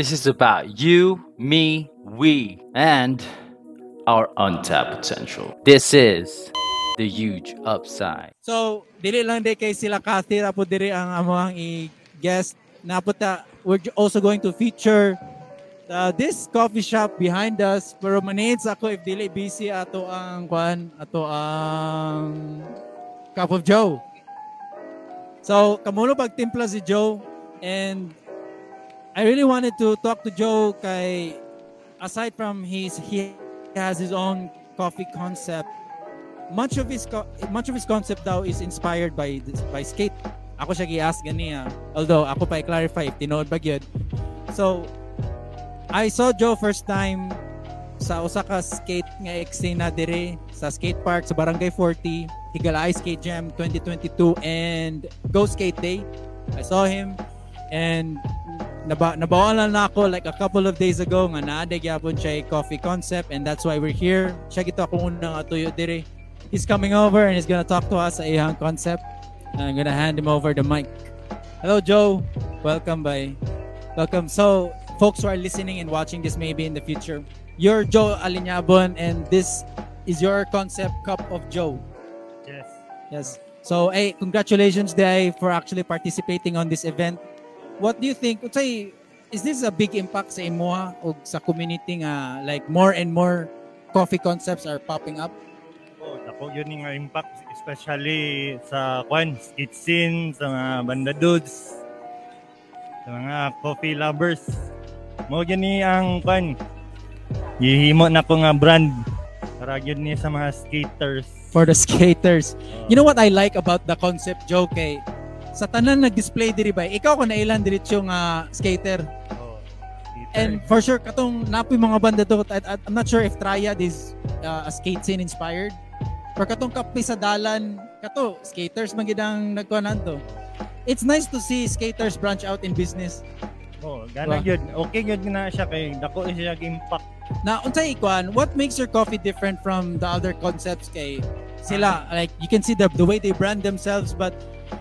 This is about you, me, we, and our untapped potential. This is the huge upside. So, dili lang di kay sila Kathy po diri ang among i-guest. Naputa, we're also going to feature uh, this coffee shop behind us. Pero manage ako if dili busy ato ang kwan, ato ang Cup of Joe. So, kamulo pagtimpla si Joe and I really wanted to talk to Joe kay aside from his he has his own coffee concept. Much of his much of his concept daw is inspired by by skate. Ako siya gi-ask ganiya ah. although ako pa i-clarify if tinood ba gyud. So I saw Joe first time sa usa ka skate nga eksena dire sa skate park sa Barangay 40 Higalay Skate Jam 2022 and Go Skate Day. I saw him and naba nabawalan na ako like a couple of days ago nga naade gyapon siya coffee concept and that's why we're here. Siya gito akong unang atuyo dire he's coming over and he's gonna talk to us sa iyang concept. I'm gonna hand him over the mic. Hello Joe. Welcome by welcome. So folks who are listening and watching this maybe in the future you're Joe Alinyabon and this is your concept cup of Joe. Yes. Yes. So, hey, congratulations, Day, for actually participating on this event. What do you think? Say, is this a big impact sa imuha o sa community nga like more and more coffee concepts are popping up? Oh, dako yun nga impact especially sa kwan, scene, sa mga banda dudes, sa mga coffee lovers. Mo yun ni ang kwan. Gihimo na ko nga brand para yun ni sa mga skaters. For the skaters. Oh, You know what I like about the concept, Joe, kay sa tanan nag-display diri ba, ikaw ko na ilan diretso nga skater. oh, skater. And for sure, katong napoy mga banda to, I, I'm not sure if Triad is uh, a skate scene inspired. Pero katong kapi sa dalan, kato, skaters man gidang nagkuhanan to. It's nice to see skaters branch out in business. oh, gana Diba? yun. Okay yun na siya kay dako siya impact. Na unsay ikuan, what makes your coffee different from the other concepts kay sila like you can see the the way they brand themselves but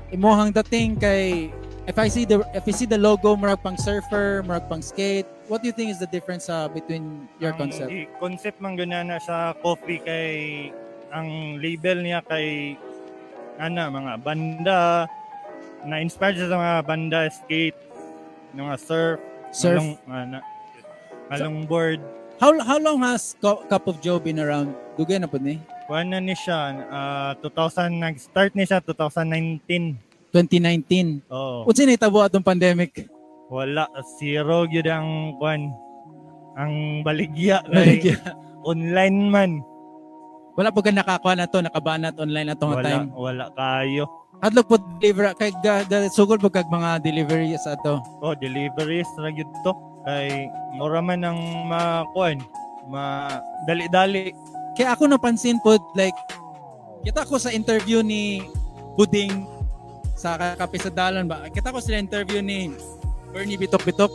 imuhang dating kay if I see the if you see the logo murag pang surfer, murag pang skate, what do you think is the difference uh, between your Ang concept? i- concept man ganyan na sa coffee kay ang label niya kay ana mga banda na inspired siya sa mga banda skate mga surf Surf. malong ana malong board How how long has Cup of Joe been around? Dugay na po ni? Kuha na ni siya ah, 2000 nag-start ni siya 2019 2019. oh Unsa ni tabo atong pandemic? wala zero gyud ang kuan ang baligya kay online man Wala po ka nakakuha na to, nakabanat online na to nga wala time. wala kayo Hadlok po deliver kay ga, ga sugod po kag mga delivery sa to. Oh, deliveries ra gyud to. Kay mura man ang makuan, ma dali-dali. Kaya ako napansin po like kita ko sa interview ni Buding sa Kape sa Dalan ba. Kita ko sila interview ni Bernie Bitok Bitok.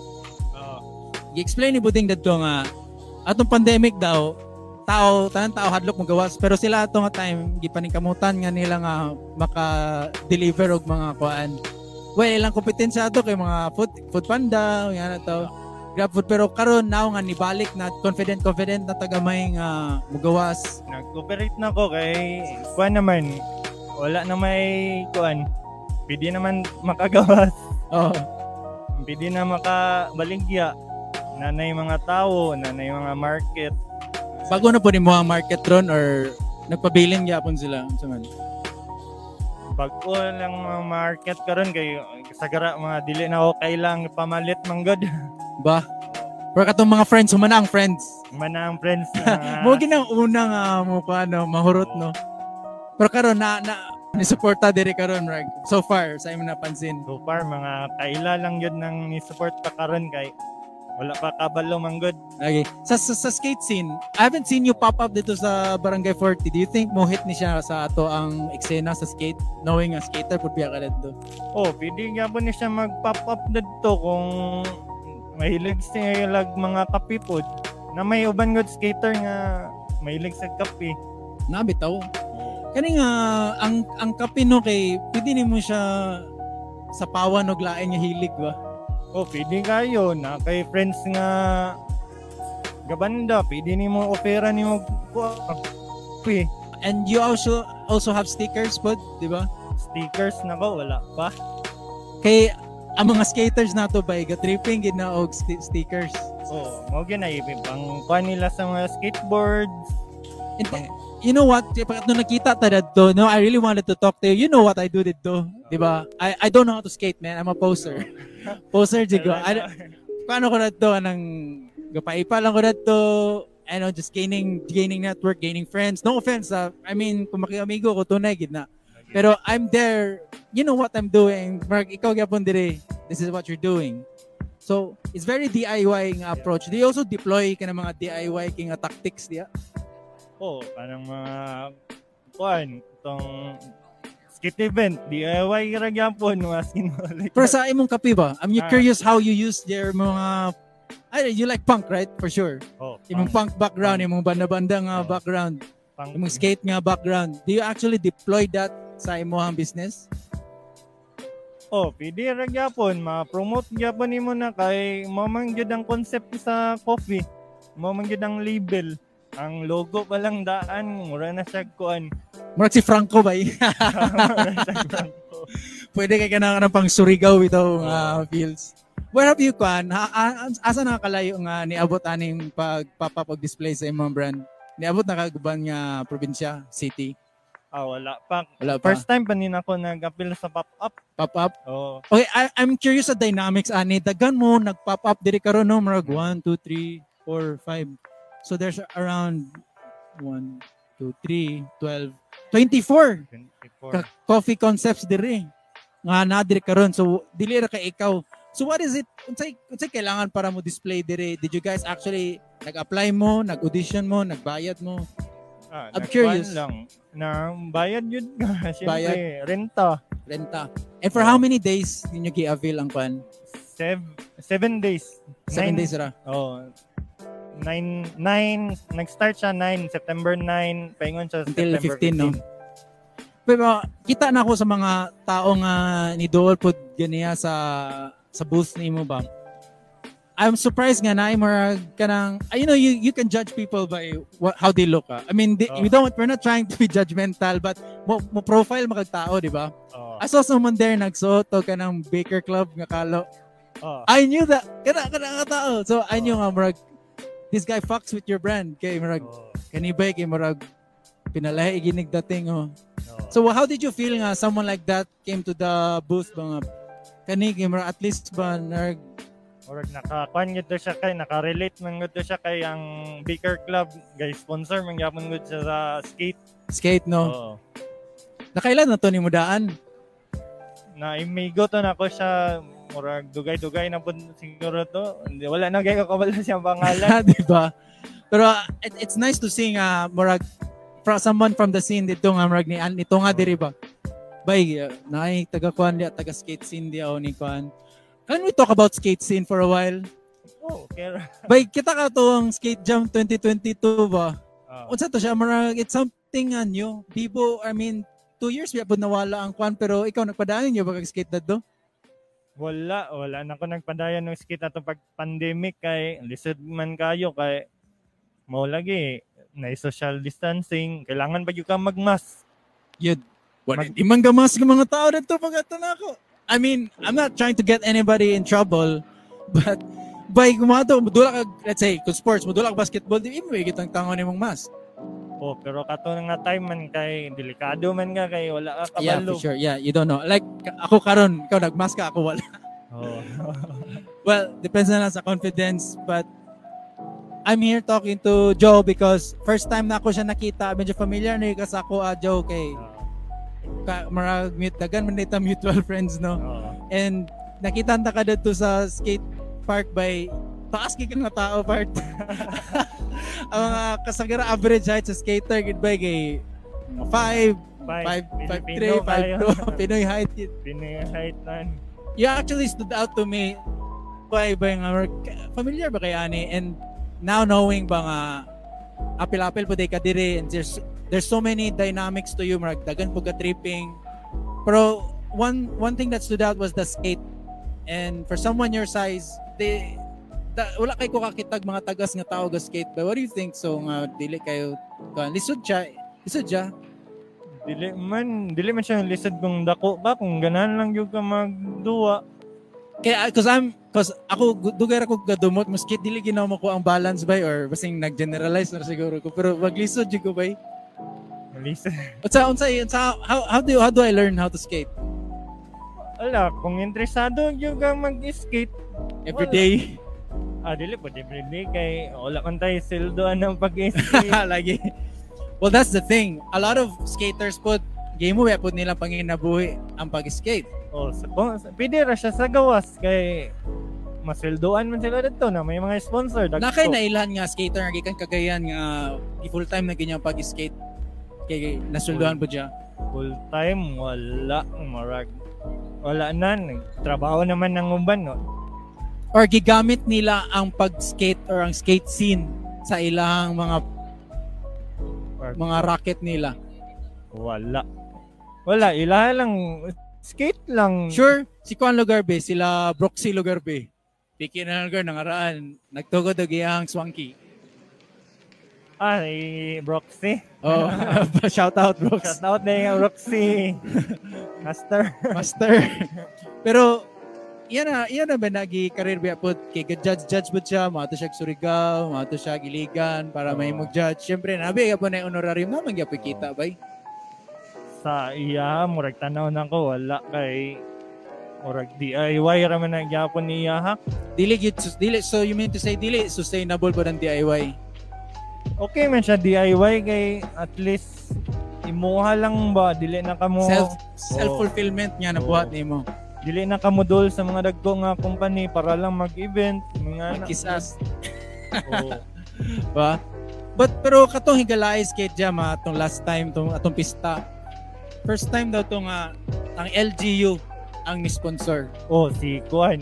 Oh, i-explain ni Buding dadto nga atong pandemic daw tao tanan tao hadlok magawas pero sila ato nga time gipaningkamutan nga nila nga maka-deliver og mga kuan well ilang kompetensya ato kay mga food food panda nga na to grab food pero karon now nga nibalik na confident confident na tagamay nga mugawas nag-cooperate na ko kay kuan naman. Wala na may kuan. Pwede naman makagawas. oh Pwede na makabaligya. Nanay mga tao, nanay mga market. bago na po ni mo ang market ron or nagpabiling gyapon sila unsa man Bago lang mga market karon kay sagara mga dili na okay lang pamalit manggod. ba? Pero katong mga friends humana ang friends. Mana ang friends na mo ginang unang uh, mo ko ano mahurot no? Pero karon na na ni suporta diri karon rag so far sa imong napansin. So far, mga kaila lang yun nang ni-support pa karon kay wala pa kabalo manggod. okay. Sa, sa sa skate scene I haven't seen you pop up dito sa Barangay 40 do you think mo hit ni siya sa ato ang eksena sa skate? Knowing a skater pud biya ka dito Oh, pwede nga po niya siya mag-pop up dito kung mahilig siya lag mga kapipod na may uban god skater nga mahilig sa kape. nabitaw kani nga ang ang kape no kay pwede nimo siya sa pawan og lain nga hilig ba Oh, pwede kayo na kay friends nga gabanda, pwede nimo opera nimo coffee. And you also also have stickers po, di ba? Stickers na ko, wala pa. Kay ang mga skaters na to ba ga tripping gid na og sti- stickers. Oh, mo gyud na ibig pang kuha nila sa mga skateboards. And, you know what? Pag nung nakita ta dito, no, I really wanted to talk to you. You know what I do dito, di ba? I I don't know how to skate, man. I'm a poser. poser jigo. I, paano ko na to anang gapaipa lang ko na to I know, just gaining gaining network, gaining friends. No offense, ah. I mean, kung makiamigo ko, tunay, gid na. Pero I'm there, you know what I'm doing. Mark, ikaw gyapon dire. This is what you're doing. So, it's very DIY nga approach. You also deploy ka ng mga DIY king nga tactics diya? Oh, kanang mga kuan itong skate event, DIY ra gyapon mga sinulay. Pero sa imong kape ba? I'm Ah. curious how you use their mga I you like punk, right? For sure. oh, Imong punk background, punk. imong banda-banda nga Oh. background, pang, imong skate nga background. Do you actually deploy that sa imong business? Oh, pwede ra gyapon, ma-promote gyapon nimo na kay mamang gyud ang concept sa coffee. Mamang gyud ang label. Ang logo pa lang daan, mura na siya kuan. Murag si Franco ba? eh? Mura. Pwede kay kanang kanang pang Surigao ito nga fields. Where have you kuan? Asa nakakalayo nga niabot aning pagpapapag display sa imong brand? Niabot na kaguban nga probinsya, city. Ah, wala pa. Wala pa. First time pa din ako nag-appeal sa pop-up. Pop up. Oh, Okay, I, I'm curious sa dynamics ani. Dagan mo nag-pop up diri karon no murag 1 2 3 4 5. So there's around 1 2 3 12 24 24. ka coffee concepts diri nga na diri karon. So dili ra ka ikaw. So what is it? Unsay unsay kailangan para mo display diri? Did you guys actually nag-apply mo, nag-audition mo, nagbayad mo? Ah, I'm curious. lang. Na bayad yun nga. Siyempre, Bayad. renta. Renta. And for how many days ninyo gi-avail ang pan? Seven, seven days. Seven Nine- days ra. Oh. Nine, nine, nag-start siya 9, September 9, paingon siya Until September 15, no? Pero kita na ako sa mga tao nga ni Dool pud ganiya sa sa booth ni mo ba. I'm surprised nga na murag kanang ah, you know you you can judge people by what, how they look. ah. I mean they, Oh. we don't we're not trying to be judgmental but mo, mo profile magag tao, di ba? Oh, I saw someone there nagsuot og kanang Baker Club nga kalo. oh. I knew that kana kana nga tao. So I knew nga murag this guy fucks with your brand kay murag oh, kanibay kay murag pinalahi ginig dating oh. oh. So how did you feel nga someone like that came to the booth ba nga kani kay at least ba nag Orag nakakuan gud to siya kay naka-relate man gud to siya kay ang Baker Club guys sponsor man gyapon gud siya sa skate. skate no? Oo. Nakailan na to ni mudaan? Na imigo to na ko siya murag dugay-dugay na pud siguro to. Hindi wala na gay ko kabalo siya pangalan. di ba? Pero uh, it- it's nice to see nga murag from someone from the scene dito nga murag ni an ito nga diri ba. Bay, uh, naay taga kuan dia taga skate scene dia o ni kuan. Can we talk about skate scene for a while? oh, okay. Bay, kita ka to ang Skate Jam 2022 ba? Oh. Unsa to siya murag it's something nga new. Bibo, I mean, two years biya pud nawala ang kwan pero ikaw nagpadaan niyo ba kag skate dadto? Wala, wala na ko nagpadayon ng skate ato pag pandemic kay lisod man kayo kay mo lagi na social distancing, kailangan ba yung ka magmask? Yun. Wala Mag- di man gamas ng mga tao dito pag ato na ako. I mean, I'm not trying to get anybody in trouble, but by gumato, mudula ka, let's say, kung sports, mudula ka basketball, di mo kitang tangon imong mask. Oh, pero kato nga time man kay delikado man nga kay wala ka Yeah, kabalo. for sure. Yeah, you don't know. Like, ka- ako karon, ikaw nagmask ka, ako wala. Oh. Well, depends na lang sa confidence, but I'm here talking to Joe because first time na ako siya nakita, medyo familiar na yung sa ako, ah, Joe, kay ka, marag mute, dagan man dito mutual friends, no? Oh. And nakita na ka dito sa skate park by taas kay nga tao part. Ang mga kasagara average height sa skater gid by kay 5 Five, 5 Filipino 5 kayo. 5 Pinoy height. yun. Pinahit nan. You actually stood out to me by by nga familiar ba kay ani and now knowing ba nga apil-apil po day ka diri and there's there's so many dynamics to you marag dagan po tripping pero one one thing that stood out was the skate And for someone your size, they da, wala kay ko kakitag mga tagas nga tao ga skate ba. What do you think? So nga dili kayo kuan lisod siya. Lisod siya. Dili man, dili man siya lisod kung dako ba kung ganahan lang yung ka magduwa. Kaya cause I'm cause ako dugay ra ko gadumot mo skate dili ginaw mo ko ang balance bay or basing nag-generalize na siguro ko pero maglisod jud ko bay. Lisod. Unsa unsa unsa how how do how do I learn how to skate? Wala, kung interesado yung ka mag-skate, Every Wala. day. ah, dili po, everyday kay wala man tayo sildoan ng pag-skate. lagi. Well, that's the thing. A lot of skaters put game mo pud nila panginabuhi ang pag-skate. oh, sa, kung, pwede ra siya sa gawas kay masildoan man sila dito na may mga sponsor. dagko. Na nailan nga skater nga gikan kagayan nga full time na ganyang pag-skate kay nasulduhan po siya. full time wala marag wala na trabaho naman ng uban no Or gigamit nila ang pag-skate or ang skate scene sa ilang mga Or, mga racket nila. wala wala ila lang skate lang Sure, si Juan Lugarbe, sila Broxy Lugarbe. Piki na lugar nangaraan. Nagtugod og iyang swanky. Ay Broxy Oh, shout out Brox. shout out na yung Roxy Master Master. Pero yan na, yan na ba nagi career ba po kay judge judge ba siya, maato siya Surigao, maato siya Giligan para may Oo. mag judge. Syempre nabi ka po na yung honorarium na man gyapon kita bay. sa iya murag tanaw na ko wala kay murag DIY ra man ang gyapon niya ha Dili gyud dili so you mean to say dili sustainable ba ng DIY? Okay man siya DIY kay at least imuha lang ba dili na kamo Self self fulfillment nga nabuhat Oo. nimo. dili na kamo dol sa mga dagko nga company para lang mag-event mga Kisas. Oo. ba? But pero katong higalay skate jam ha, atong last time tong atong pista. First time daw tong ah, ang LGU ang ni-sponsor. oh si Kuan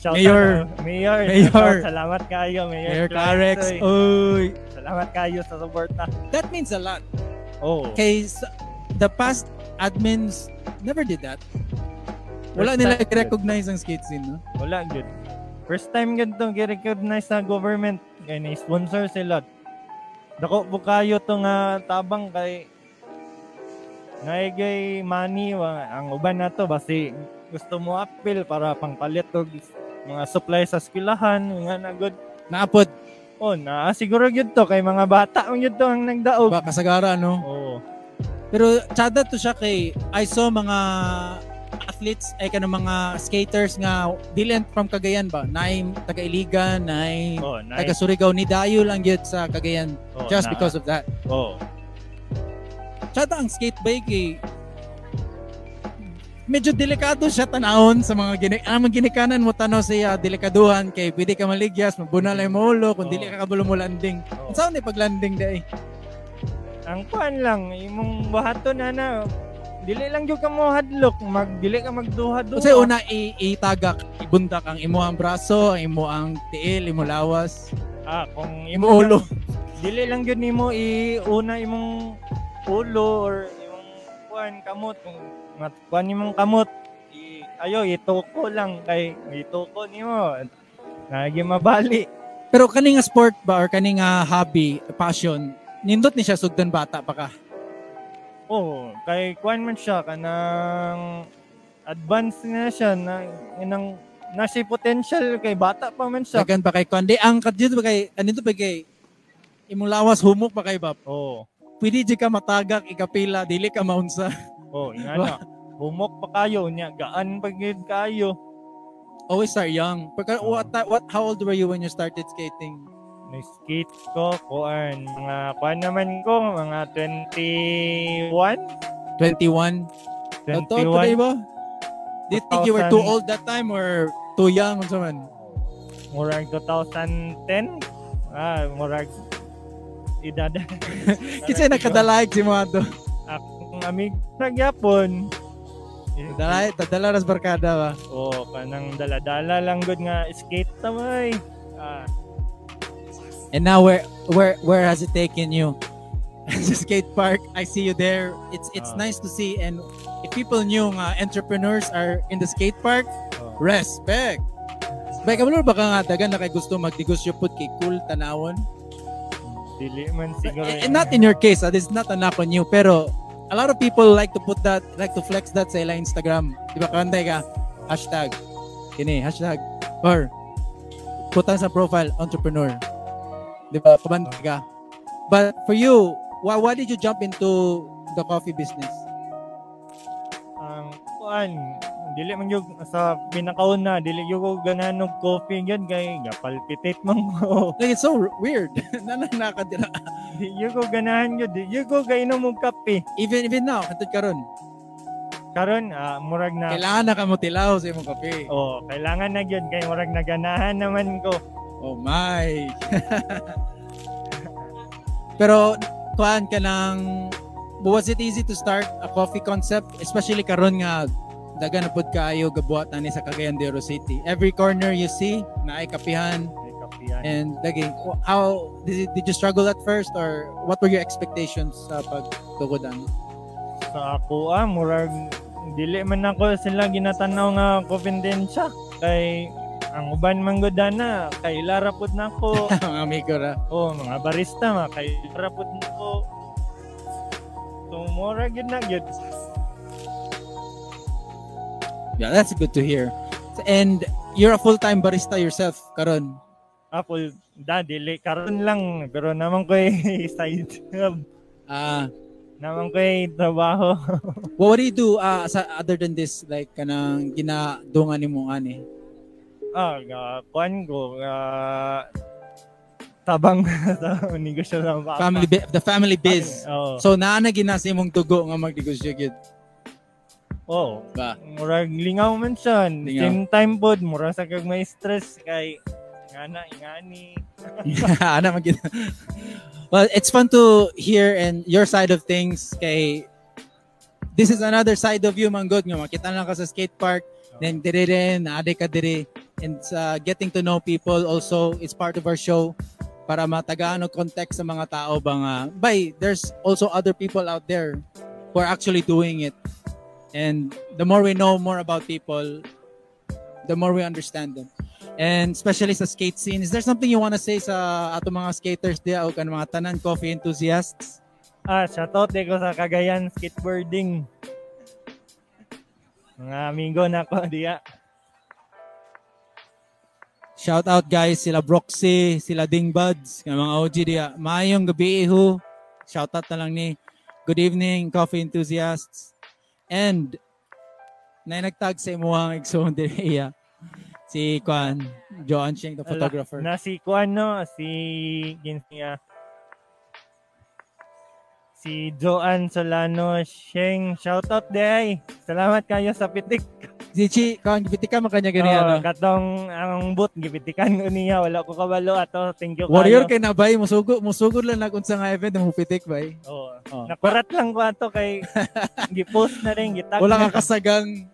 Shout Mayor. out, Mayor. Mayor. Out, Salamat kayo, Mayor. Mayor Clarex. Oy. Salamat kayo sa suporta. That means a lot. Oh. Kay s- the past admins never did that. Wala First nila i-recognize ang skate scene, no? Wala good. First time ganito gi-recognize sa government kay ni-sponsor sila. Dako po kayo to nga tabang kay naigay money wa ang uban na to basi gusto mo appeal para pangpalit og mga supply sa eskwelahan nga na good Naapod. oh na siguro gyud to kay mga bata ang gyud to ang nagdaog. Ba, kasagara, no? oh Pero tsada to siya kay I saw mga athletes ay kanang mga skaters nga dili from Cagayan ba? Naay taga Iligan naay oh taga nice Surigao ni dayo lang gyud sa Cagayan oh, just na- because of that. Oh. Tsada ang skate bike eh medyo delikado siya tanahon sa mga gini ang mga ginikanan mo tanaw siya delikaduhan kay pwede ka maligyas mabuna lang mo ulo kung Oo. dili ka kabalo mo landing oh. unsa ni paglanding dai ang kuan lang imong buhaton na na dili lang gyud ka mo hadlok mag dili ka magduha duha Kasi una i- itagak, ibundak ang imo ang braso, ang imo ang tiil, imo lawas, ah kung imo ulo. dili lang gyud nimo iuna imong ulo or kuan kamot kung mat kuan nimong kamot i, ayo ituko lang kay ituko nimo nagi mabali Pero kani nga sport ba or kani nga hobby, passion, nindot ni siya sugdan bata pa ka. oh kay kuan man siya kanang advance na siya na inang nasi potential kay bata pa man siya Dagan pa kay kundi ang kadyo pa kay anito pa kay imong lawas humok pa kay bab. oh Pwede di ka matagak ikapila, dili ka maunsa. Oh, nga na. Humok pa kayo niya, gaan pa kayo. Always start young. Pagka, what, what, how old were you when you started skating? Na-skate ko, kuan, mga kuan naman ko, mga 21? 21? Totoo pa 21? ba? Do you think you were too 2000. old that time or too young? Murag 2010? Ah, murag edad. Kasi nakadalayag si mga to. Akong amig nagyapon. Dalay, tadala ras barkada ba? Oh, kanang dala-dala lang gud nga skate tamay. Ah, And now where where where has it taken you? the skate park. I see you there. It's it's Ah. nice to see and if people knew nga entrepreneurs are in the skate park, Oh. Respect. Bay kabalo ba ka nga dagan na kay gusto magnegosyo pud kay cool tanawon? Dili man siguro. Eh, not in your case, ah, this is not a knock on you, pero a lot of people like to put that, like to flex that sa ila Instagram. Di ba kantay ka? Hashtag. Kini, hashtag. Or, putan sa profile, entrepreneur. Di ba? Kabantay ka. But for you, why, why did you jump into the coffee business? ang kuan dili man yung sa pinakauna dili yung ko ganahan og coffee gyud kay gapalpitate man ko Like, it's so weird. Nanang nakadira. di yung ko ganahan di yung ko kainom og kape Even, even now, katod karon karon ah, murag na Kailangan na ka mo tilaw sa imong kape. oh kailangan na gyud kay murag naganahan naman ko Oh my. Pero kuan ka ng was it easy to start a coffee concept especially karon nga daga na pud kaayo gabuhat na ni sa Cagayan de Oro City. Every corner you see na ay kapihan may kapihan and lagi how did, did you struggle at first or what were your expectations sa pagtugodan? sa ako ah murag dili man ako sila ginatanaw nga confidensya kay ang uban man gud na kay lara pud nako Mga amigo ra. oh mga barista ma kay lara pud nako so mura gyud na gyud Yeah, that's good to hear. And you're a full-time barista yourself karon. ako da dili karon lang pero naman ko side job Ah, naman ko trabaho what, what do you do uh, sa, other than this like kanang ginadungan nimo ani? ah ga kuan ko ga tabang negosyo ng papa family the family biz. oh So naa na ginas imong tugo nga magnegosyo gid. Oh Ba. murag lingaw man siya Lingaw. same time pod mura sa kag may stress. Kay ngana ingani. Ana man. Well, it's fun to hear and your side of things. Kay this is another side of you manggod nga makita lang ka sa skate park. Then dire rin ade ka dire. And uh, getting to know people also is part of our show para matagaan og context sa mga tao ba nga. Bay there's also other people out there who are actually doing it and the more we know more about people the more we understand them and especially sa skate scene is there something you want to say sa ato mga skaters dia o kan mga tanan coffee enthusiasts ah shoutout di ko sa Cagayan skateboarding mga amigo na ko diya Shout out guys, sila Broxy, sila Dingbuds, mga OG diya. Maayong gabi iho. Shout out na lang ni Good evening, coffee enthusiasts. And na nagtag sa imuhang igsoon diya. Si Kwan, Joan Sheng, the photographer. na si kuan no? Si ginsiya si Joan Solano Sheng shoutout day! Salamat kayo sa pitik Si Chi, Kwan, gipiti ka makanya gani Oh, ano. katong ang boot gipitikan ko niya wala ko kabalo ato thank you Warrior kayo kay na bay, musugod, musugod lang na kung sa nga event, mo pitik bay. oh, Oh. nakurat lang ko ato kay gipost na rin gitag Wala ka kasagang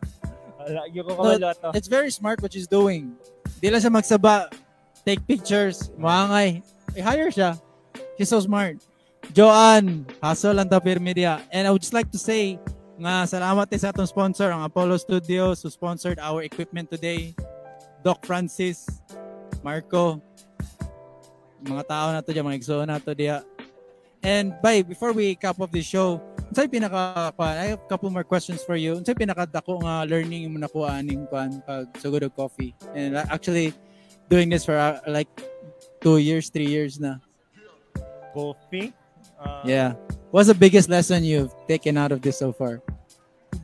wala gyud ko kabalo ato It's very smart what she's doing. Di lang siya magsaba, take pictures, maangay. I-hire siya. She's so smart. Joanne, hustle ang tapir media. And I would just like to say, nga salamat sa atong sponsor, ang Apollo Studios, who sponsored our equipment today. Doc Francis, Marco, mga tao na to dyan, mga igsoon na to diya. And by before we cap off the show, unsay pinaka I have a couple more questions for you. Unsay pinaka dako nga learning mo nakuha ning kuan pag sugod og coffee? And uh, actually doing this for uh, like two years, three years na. coffee Ah, Yeah. What's the biggest lesson you've taken out of this so far?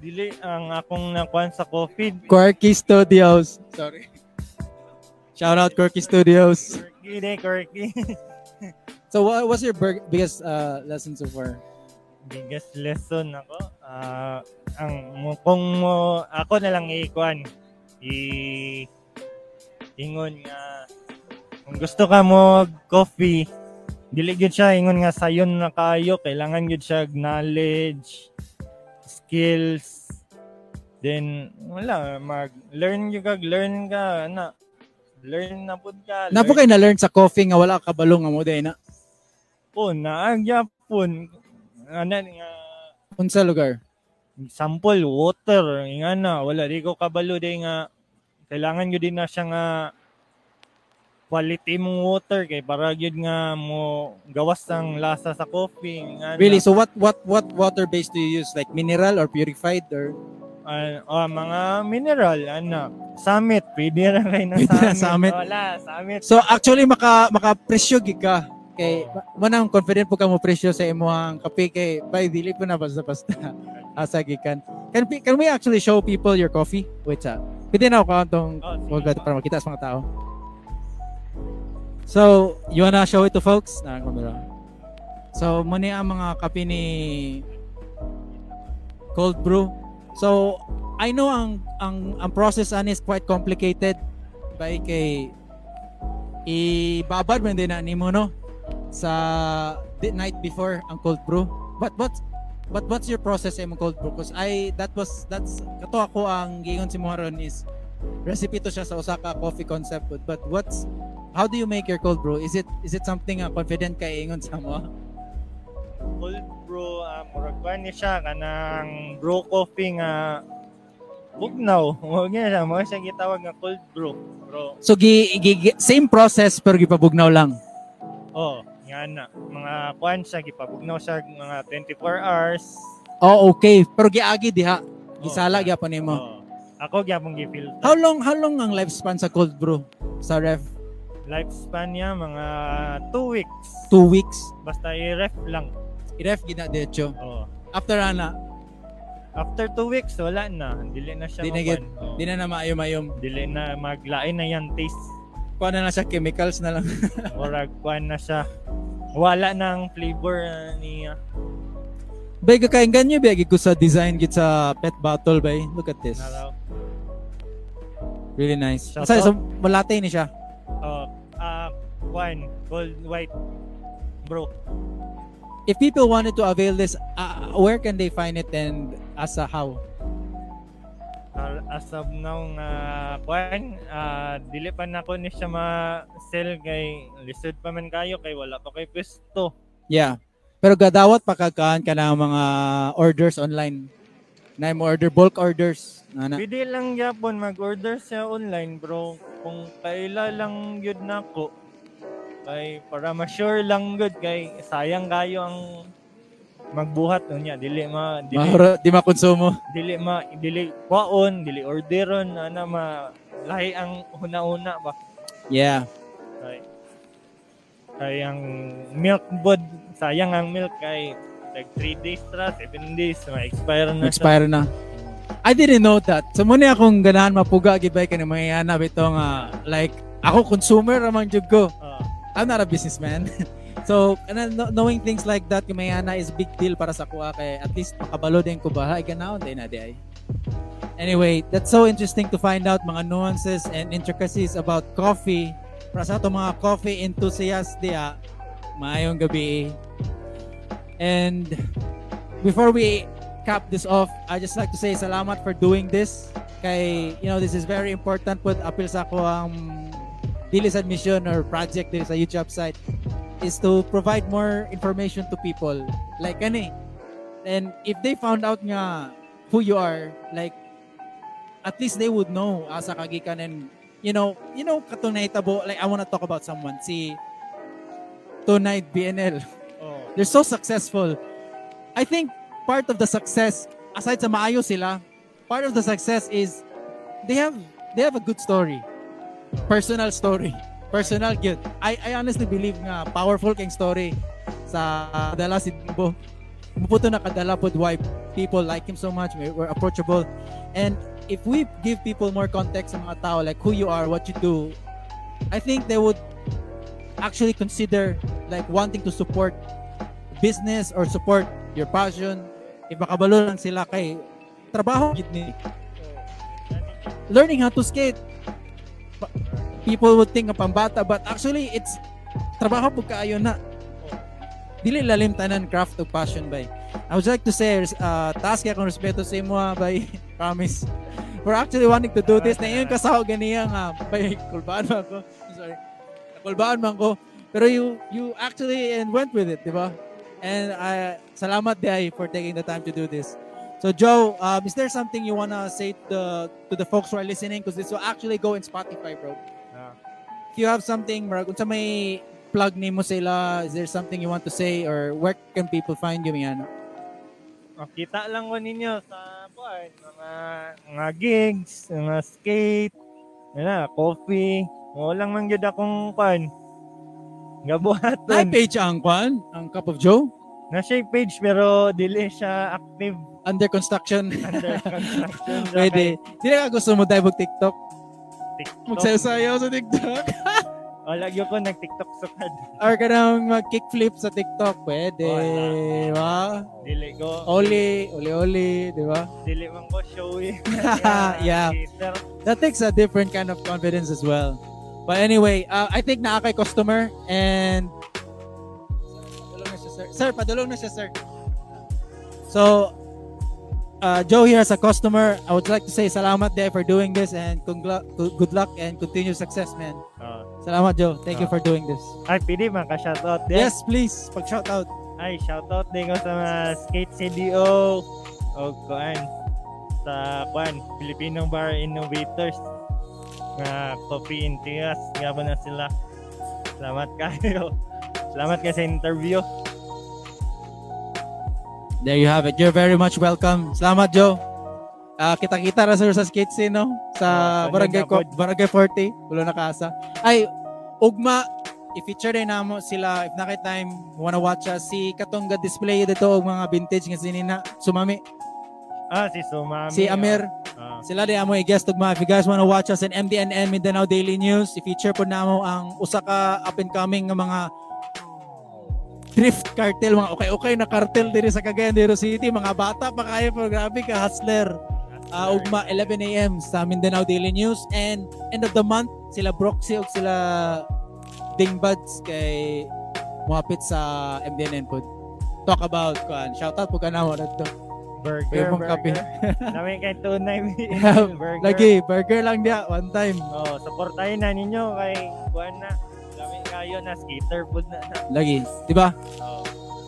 dili ang akong nakuan sa coffee Quirky Studios. Sorry. Shout out Quirky Studios. quirky de quirky So what what's your big- biggest uh, lesson so far? biggest lesson ako ah ang kung mo ako na lang ikuan i ingon nga kung gusto ka mo coffee dili gyud siya ingon nga sayon na kayo kailangan gyud siya knowledge skills. Then wala mag learn gyud kag learn ka na learn na pud ka Napo kay na-learn sa coffee nga wala ka kabalo nga mo day na. po naagya pun ana nga Unsa lugar? sample water. Nga na wala di ko kabalo day nga kailangan yun din na siya nga quality mong water kay para yun nga mo gawas ng lasa sa coffee nga Really? So what what what water base do you use? Like mineral or purified or Ah, oh, mga mineral ano summit pwede na kayo na summit. Summit. wala summit So actually maka maka presyo gid ka kay mo nang confident po ka mo presyo sa imong kape kay by dili po na basta basta asa gikan. Can we- can we actually show people your coffee? Wait sa. Pwede na ako tong Oh, para makita sa mga tao. So, you wanna show it to folks? Na camera. So, muna ang mga kape ni cold brew. So, I know ang ang ang process an is quite complicated by kay ibabad man din na nimo no sa the night before ang cold brew. But what but what's your process sa imong cold brew? Cause I that was that's kato ako ang giingon si Moharon is recipe to siya sa Osaka coffee concept food. But what's how do you make your cold brew? Is it is it something uh, confident kay ingon sa mo? cold brew uh, murag ni siya kanang brew coffee nga bugnaw mo siya mo siya gitawag nga cold brew bro So gi, gi- gi- same process pero gipabugnaw lang. oh nga na mga kuan siya gipabugnaw siya mga 24 hours Oh, okay. Pero giagi diha. Gisala Oh, gyapon nimo. oh. ako gyapon gifilter How long how long ang lifespan sa cold brew sa ref? Lifespan niya mga 2 weeks Two weeks. basta i-ref lang I-ref gina diretso. oh After ana, after 2 weeks wala na dili na siya Di na gid- makuan. oh. di na na maayom-ayom. dili na maglain na yan taste Kuha na lang siya chemicals na lang. Murag kuan na siya. Wala ng flavor uh, niya. Bay kakain ganyo bay ko sa design gid sa pet bottle bay. Look at this. Naraw. Really nice. Shout Sa out. so, malate ni siya. Kuan, gold white. Bro, If people wanted to avail this, uh, where can they find it and as a how? ah, as of now nga kuan, ah, dili pa na ko ni siya ma-sell kay lisod pa man kayo kay wala pa kay pwesto. Yeah. Pero gadawat pa kakaan ka ng mga orders online. Na mo order bulk orders. Nana. Pwede lang yapon mag-order siya online, bro. Kung kaila lang yun na ko, kay para ma-sure lang good kay sayang kayo ang magbuhat nun niya dili ma dili Mahura, di makonsumo. dili ma dili kwaon dili orderon ana ma lahi ang una-una ba Yeah. kay kay ang milk bod sayang ang milk kay like 3 days tra 7 days ma-expire na Expire na. I didn't know that. So muna akong ganahan mapuga gibay ka ni mga yana bito nga like ako consumer ramang jud ko. Ah, I'm not a businessman. so, kno- knowing things like that, yung mayana is big deal para sa kuha kay at least makabalo din ko ba? Ay, ganaw, din na di ay. Anyway, that's so interesting to find out mga nuances and intricacies about coffee. Para sa ato mga coffee enthusiasts diya, maayong gabi. And before we cap this off, I just like to say salamat for doing this. Kay, you know, this is very important put apil sa ako ang dili sa mission or project dili sa YouTube site is to provide more information to people. Like ani. And if they found out nga who you are, like at least they would know asa kagikan and you know, you know katunay tabo like I want to talk about someone si Tonight BNL. oh They're so successful. I think part of the success aside sa maayo sila, part of the success is they have they have a good story. Personal story. Personal good. I I honestly believe nga powerful kang story sa dala si Bo. Muputo na kadala pod why people like him so much. We're, approachable. And if we give people more context sa mga tao like who you are, what you do, I think they would actually consider like wanting to support business or support your passion. If makabalo lang sila kay trabaho gid ni learning how to skate. People would think nga pambata but actually it's trabaho pug kaayo na. Dili lalim tanan craft o passion bay. I would like to say uh, task akong respeto sa imo ah, bay. Promise. We're actually wanting to do this na yun kasaw ganiya nga bay kulbaan man ko. Sorry. Kulbaan man ko. Pero you you actually and went with it, di ba? And I salamat day for taking the time to do this. So Joe, um, is there something you wanna say to the to the folks who are listening? Because this will actually go in Spotify, bro. Ah. If you have something, marag unsa may plug name mo sila, is there something you want to say or where can people find you, Miano? Makita lang ko ninyo sa kuan, mga mga gigs, mga skate, wala, coffee. Mo lang man gyud akong kuan. Ay, Gabuhaton. page ang kwan, ang Cup of Joe, Na siya page pero dili siya active under construction. under construction. Pwede. Ka gusto mo dive og TikTok? TikTok. Magsayaw sa TikTok? Wala gyud ko nag-TikTok sukad. or ka nang mag-kickflip sa TikTok? Pwede. Wala. Ba? Dili ko. Oli, oli, oli, di ba? Dili man ko showy. Yeah. Skater. That takes a different kind of confidence as well. But anyway, uh, I think na kay customer and padulong na siya, sir. Sir, padulong na siya, sir. So, uh, Joe here as a customer, I would like to say salamat there for doing this and congla- good luck and continued success, man. Oh. Salamat, Joe. Thank you for doing this. Ay, pwede man ka shoutout din. Yes, please. Pag-shout out. Ay, shoutout din ko sa mga skate CDO o kuan sa kuan Filipino Bar Innovators nga Coffee in Tias nga na sila salamat kayo salamat kayo sa interview There you have it. You're very much welcome. Salamat, Joe. Ah, kita-kita sir sa skate scene, no? Sa Ah, Barangay Ko- Barangay 40, Ulo na Casa. Ay, ugma i-feature din namo sila if nakita time wanna watch us si katong ga display dito og mga vintage nga sinina sumami ah si Sumami si Amir ah, sila di amo i-guest ugma if you guys wanna watch us in MDNN Mindanao Daily News i-feature po namo ang usa ka up and coming nga mga thrift cartel mga okay okay na cartel diri sa Cagayan de Oro City. Mga bata pa kayo po grabe ka hustler. Uh, ugma 11 a.m. sa Mindanao Daily News. And end of the month sila Broxy ug sila Ding Buds kay muapit sa MDNN pod talk about kuan shout out po ka na mo dito burger kape. burger. namin kay tunay. Burger. Lagi burger lang dia one time. Oh supportahin na ninyo kay kuan na kayo na skater food na lagi di ba oh.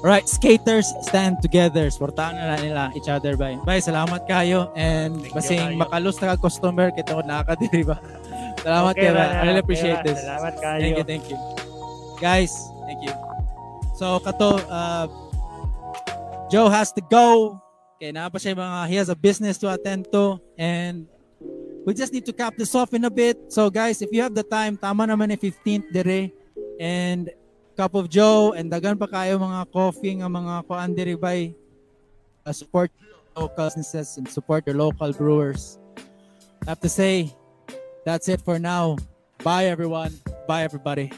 Right, skaters stand together. Sportahan na nila each other bye. Bye, salamat kayo and Thank basing kayo. na customer kita ko nakakadiri ba. Salamat Okay kayo. I really okay appreciate ra. this. salamat kayo Thank you, thank you. Guys, thank you. So, kato, uh, Joe has to go. Okay, na pa siya yung mga, he has a business to attend to. And we just need to cap this off in a bit. So, guys, if you have the time, tama naman ni 15th dire. And cup of Joe, and dagan pa kayo mga coffee nga mga kuan dire by uh, support local businesses and support your local brewers. I have to say, that's it for now. Bye, everyone. Bye, everybody.